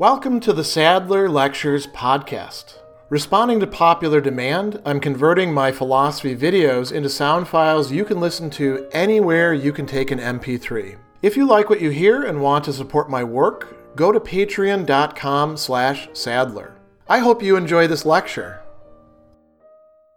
Welcome to the Sadler Lectures podcast. Responding to popular demand, I'm converting my philosophy videos into sound files you can listen to anywhere you can take an MP3. If you like what you hear and want to support my work, go to patreon.com slash sadler. I hope you enjoy this lecture.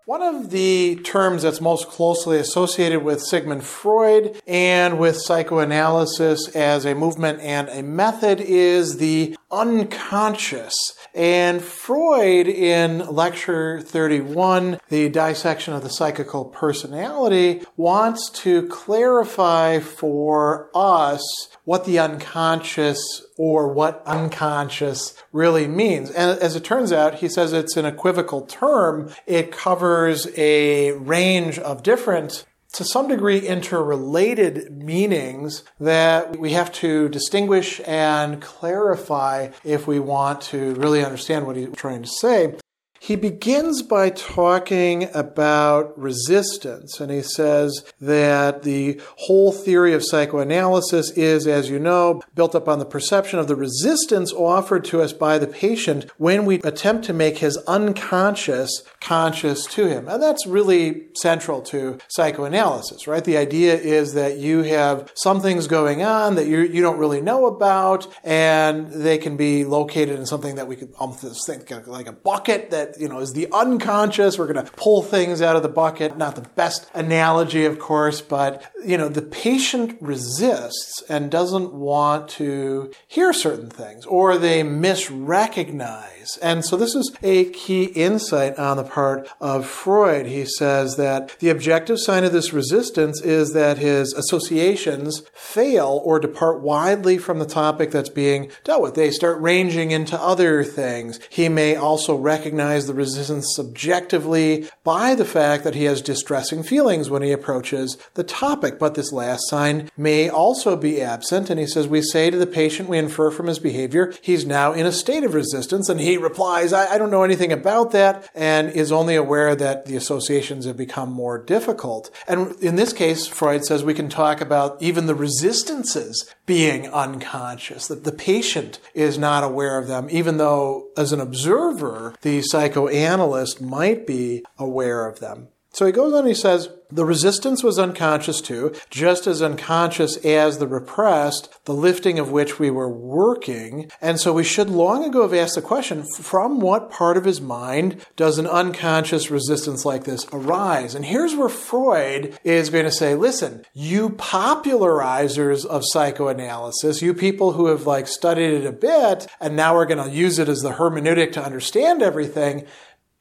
One of the terms that's most closely associated with Sigmund Freud and with psychoanalysis as a movement and a method is the unconscious. And Freud, in lecture 31, the dissection of the psychical personality, wants to clarify for us what the unconscious or what unconscious really means. And as it turns out, he says it's an equivocal term. It covers a range of different to some degree interrelated meanings that we have to distinguish and clarify if we want to really understand what he's trying to say. He begins by talking about resistance, and he says that the whole theory of psychoanalysis is, as you know, built up on the perception of the resistance offered to us by the patient when we attempt to make his unconscious conscious to him. And that's really central to psychoanalysis, right? The idea is that you have some things going on that you, you don't really know about, and they can be located in something that we could almost think of like a bucket that you know, is the unconscious. We're going to pull things out of the bucket. Not the best analogy, of course, but, you know, the patient resists and doesn't want to hear certain things or they misrecognize. And so this is a key insight on the part of Freud. He says that the objective sign of this resistance is that his associations fail or depart widely from the topic that's being dealt with. They start ranging into other things. He may also recognize the resistance subjectively by the fact that he has distressing feelings when he approaches the topic. But this last sign may also be absent. And he says, We say to the patient, we infer from his behavior, he's now in a state of resistance. And he replies, I, I don't know anything about that, and is only aware that the associations have become more difficult. And in this case, Freud says we can talk about even the resistances being unconscious, that the patient is not aware of them, even though as an observer, the psych psychoanalyst might be aware of them. So he goes on, and he says, the resistance was unconscious too, just as unconscious as the repressed, the lifting of which we were working. And so we should long ago have asked the question, from what part of his mind does an unconscious resistance like this arise? And here's where Freud is going to say, listen, you popularizers of psychoanalysis, you people who have like studied it a bit, and now we're going to use it as the hermeneutic to understand everything,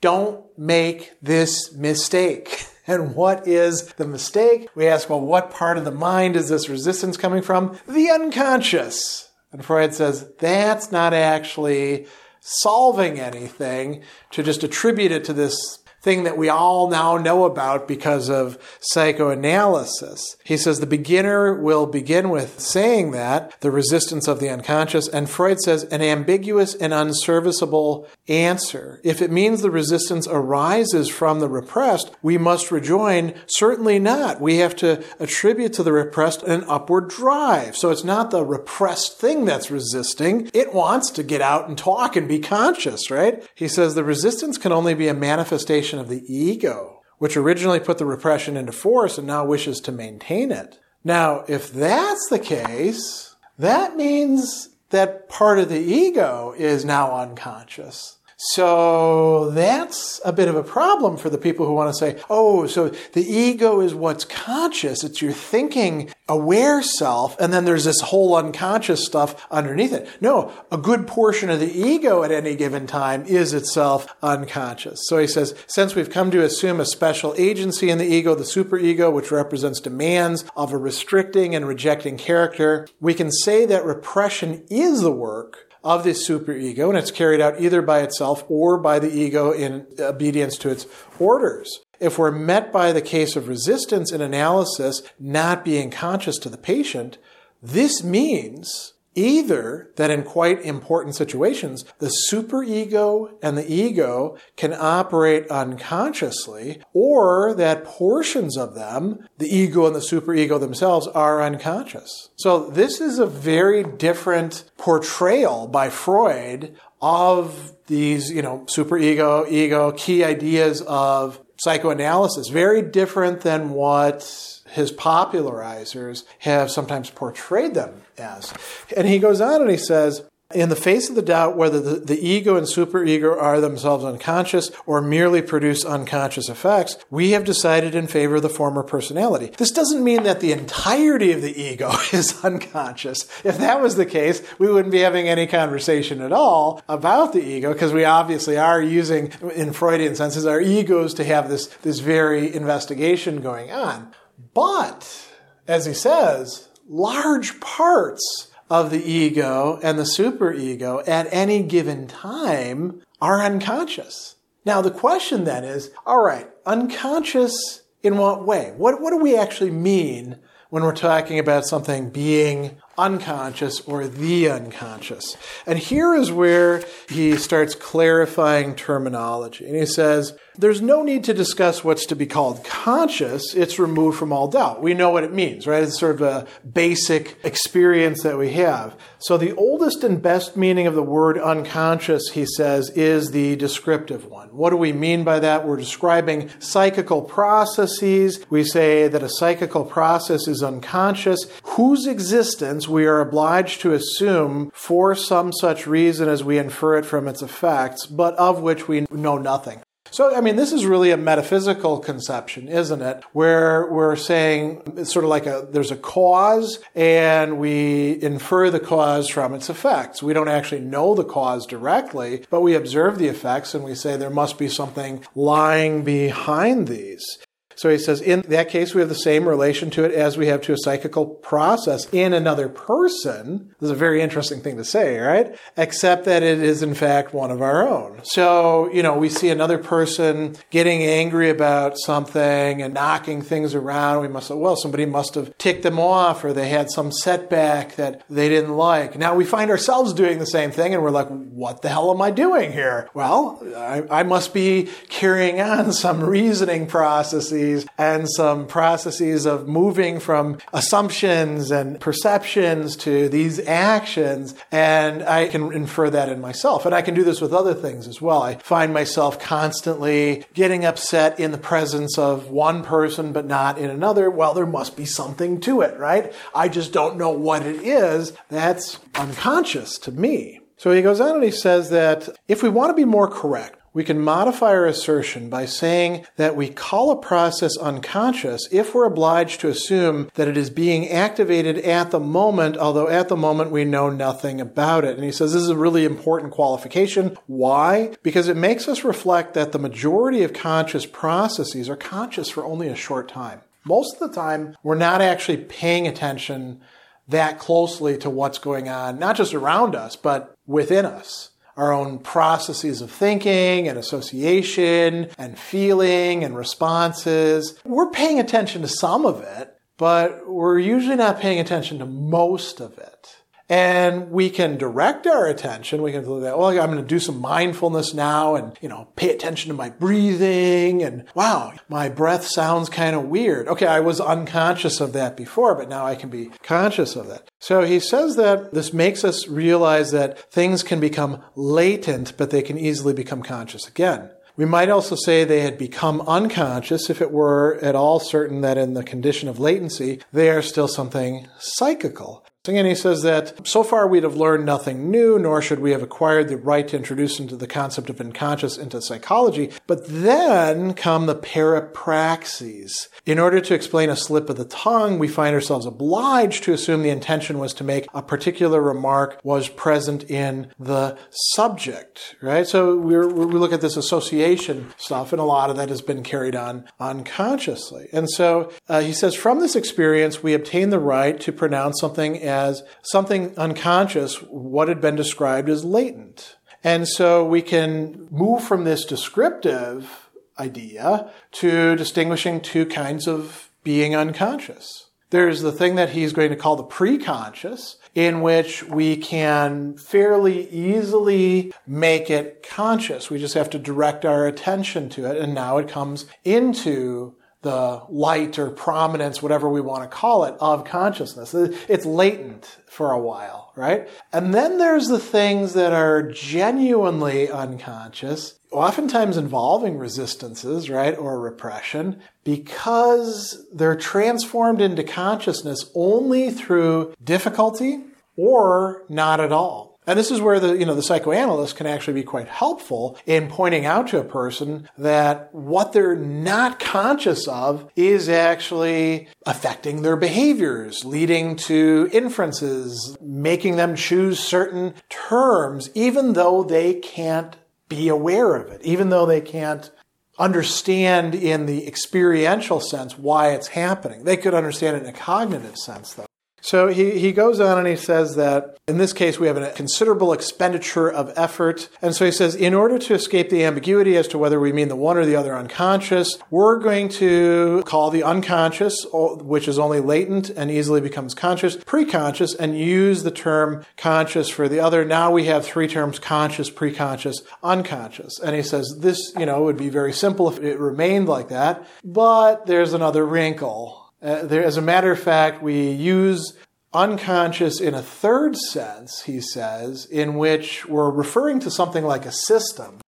don't make this mistake. And what is the mistake? We ask, well, what part of the mind is this resistance coming from? The unconscious. And Freud says that's not actually solving anything to just attribute it to this thing that we all now know about because of psychoanalysis. He says the beginner will begin with saying that, the resistance of the unconscious, and Freud says an ambiguous and unserviceable answer. If it means the resistance arises from the repressed, we must rejoin, certainly not. We have to attribute to the repressed an upward drive. So it's not the repressed thing that's resisting. It wants to get out and talk and be conscious, right? He says the resistance can only be a manifestation of the ego, which originally put the repression into force and now wishes to maintain it. Now, if that's the case, that means that part of the ego is now unconscious. So that's a bit of a problem for the people who want to say, oh, so the ego is what's conscious. It's your thinking, aware self, and then there's this whole unconscious stuff underneath it. No, a good portion of the ego at any given time is itself unconscious. So he says, since we've come to assume a special agency in the ego, the superego, which represents demands of a restricting and rejecting character, we can say that repression is the work of this superego, and it's carried out either by itself or by the ego in obedience to its orders. If we're met by the case of resistance in analysis not being conscious to the patient, this means Either that in quite important situations, the superego and the ego can operate unconsciously, or that portions of them, the ego and the superego themselves, are unconscious. So this is a very different portrayal by Freud of these, you know, superego, ego, key ideas of psychoanalysis. Very different than what his popularizers have sometimes portrayed them as. And he goes on and he says, in the face of the doubt whether the, the ego and superego are themselves unconscious or merely produce unconscious effects, we have decided in favor of the former personality. This doesn't mean that the entirety of the ego is unconscious. If that was the case, we wouldn't be having any conversation at all about the ego because we obviously are using, in Freudian senses, our egos to have this, this very investigation going on. But, as he says, large parts of the ego and the superego at any given time are unconscious. Now, the question then is all right, unconscious in what way? What, what do we actually mean when we're talking about something being unconscious or the unconscious. And here is where he starts clarifying terminology. And he says, there's no need to discuss what's to be called conscious. It's removed from all doubt. We know what it means, right? It's sort of a basic experience that we have. So the oldest and best meaning of the word unconscious, he says, is the descriptive one. What do we mean by that? We're describing psychical processes. We say that a psychical process is unconscious, whose existence we are obliged to assume for some such reason as we infer it from its effects, but of which we know nothing. So, I mean, this is really a metaphysical conception, isn't it? Where we're saying it's sort of like a, there's a cause and we infer the cause from its effects. We don't actually know the cause directly, but we observe the effects and we say there must be something lying behind these. So he says, in that case, we have the same relation to it as we have to a psychical process in another person. This is a very interesting thing to say, right? Except that it is, in fact, one of our own. So, you know, we see another person getting angry about something and knocking things around. We must say, well, somebody must have ticked them off or they had some setback that they didn't like. Now we find ourselves doing the same thing and we're like, what the hell am I doing here? Well, I, I must be carrying on some reasoning processes and some processes of moving from assumptions and perceptions to these actions. And I can infer that in myself. And I can do this with other things as well. I find myself constantly getting upset in the presence of one person, but not in another. Well, there must be something to it, right? I just don't know what it is. That's unconscious to me. So he goes on and he says that if we want to be more correct, we can modify our assertion by saying that we call a process unconscious if we're obliged to assume that it is being activated at the moment, although at the moment we know nothing about it. And he says this is a really important qualification. Why? Because it makes us reflect that the majority of conscious processes are conscious for only a short time. Most of the time, we're not actually paying attention that closely to what's going on, not just around us, but within us our own processes of thinking and association and feeling and responses. We're paying attention to some of it, but we're usually not paying attention to most of it. And we can direct our attention. We can look at, well, I'm going to do some mindfulness now and, you know, pay attention to my breathing. And wow, my breath sounds kind of weird. Okay, I was unconscious of that before, but now I can be conscious of that. So he says that this makes us realize that things can become latent, but they can easily become conscious again. We might also say they had become unconscious if it were at all certain that in the condition of latency, they are still something psychical. Again, he says that so far we'd have learned nothing new, nor should we have acquired the right to introduce into the concept of unconscious into psychology. But then come the parapraxes. In order to explain a slip of the tongue, we find ourselves obliged to assume the intention was to make a particular remark was present in the subject, right? So we we look at this association stuff, and a lot of that has been carried on unconsciously. And so uh, he says, from this experience, we obtain the right to pronounce something as something unconscious, what had been described as latent. And so we can move from this descriptive idea to distinguishing two kinds of being unconscious. There's the thing that he's going to call the preconscious, in which we can fairly easily make it conscious. We just have to direct our attention to it, and now it comes into the light or prominence, whatever we want to call it, of consciousness. It's latent for a while, right? And then there's the things that are genuinely unconscious, oftentimes involving resistances, right, or repression, because they're transformed into consciousness only through difficulty or not at all. And this is where the, you know, the psychoanalyst can actually be quite helpful in pointing out to a person that what they're not conscious of is actually affecting their behaviors, leading to inferences, making them choose certain terms, even though they can't be aware of it, even though they can't understand in the experiential sense why it's happening. They could understand it in a cognitive sense, though. So he, he goes on and he says that in this case we have a considerable expenditure of effort. And so he says, in order to escape the ambiguity as to whether we mean the one or the other unconscious, we're going to call the unconscious, which is only latent and easily becomes conscious, preconscious, and use the term conscious for the other. Now we have three terms conscious, preconscious, unconscious. And he says this, you know, would be very simple if it remained like that. But there's another wrinkle uh, there, as a matter of fact, we use unconscious in a third sense, he says, in which we're referring to something like a system.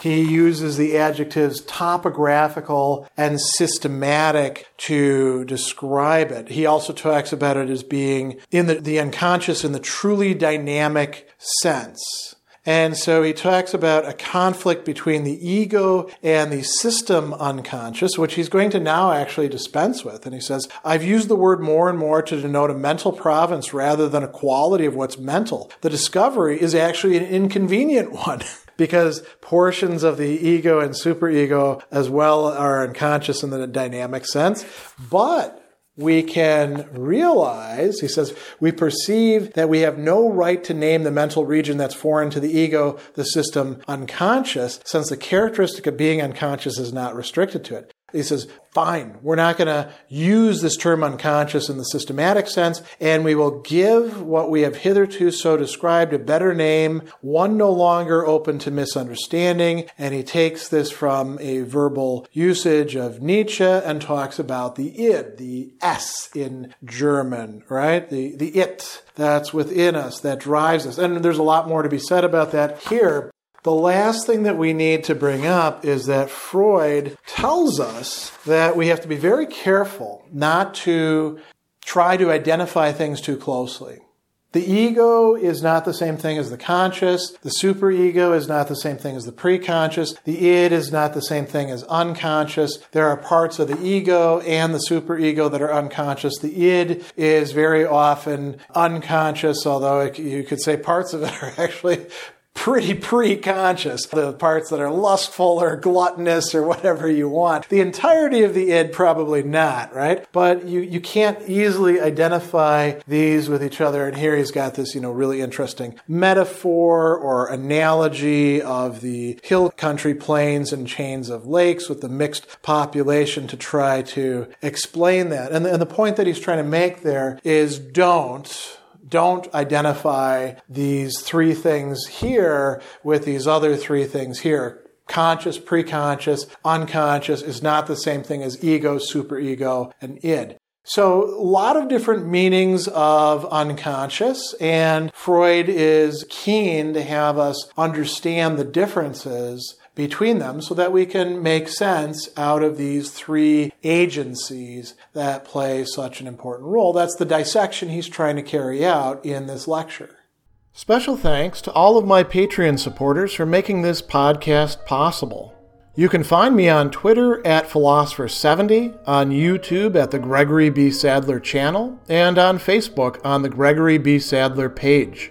He uses the adjectives topographical and systematic to describe it. He also talks about it as being in the, the unconscious in the truly dynamic sense. And so he talks about a conflict between the ego and the system unconscious, which he's going to now actually dispense with. And he says, I've used the word more and more to denote a mental province rather than a quality of what's mental. The discovery is actually an inconvenient one. because portions of the ego and superego as well are unconscious in the dynamic sense. But we can realize, he says, we perceive that we have no right to name the mental region that's foreign to the ego, the system, unconscious, since the characteristic of being unconscious is not restricted to it. He says, fine, we're not going to use this term unconscious in the systematic sense, and we will give what we have hitherto so described a better name, one no longer open to misunderstanding. And he takes this from a verbal usage of Nietzsche and talks about the id, the S in German, right? The, the it that's within us, that drives us. And there's a lot more to be said about that here. The last thing that we need to bring up is that Freud tells us that we have to be very careful not to try to identify things too closely. The ego is not the same thing as the conscious. The superego is not the same thing as the preconscious. The id is not the same thing as unconscious. There are parts of the ego and the superego that are unconscious. The id is very often unconscious, although you could say parts of it are actually pretty pre-conscious. The parts that are lustful or gluttonous or whatever you want. The entirety of the id, probably not, right? But you, you can't easily identify these with each other. And here he's got this, you know, really interesting metaphor or analogy of the hill country plains and chains of lakes with the mixed population to try to explain that. And the, and the point that he's trying to make there is don't don't identify these three things here with these other three things here. Conscious, preconscious, unconscious is not the same thing as ego, superego, and id. So, a lot of different meanings of unconscious, and Freud is keen to have us understand the differences between them so that we can make sense out of these three agencies that play such an important role. That's the dissection he's trying to carry out in this lecture. Special thanks to all of my Patreon supporters for making this podcast possible. You can find me on Twitter at Philosopher70, on YouTube at the Gregory B. Sadler channel, and on Facebook on the Gregory B. Sadler page.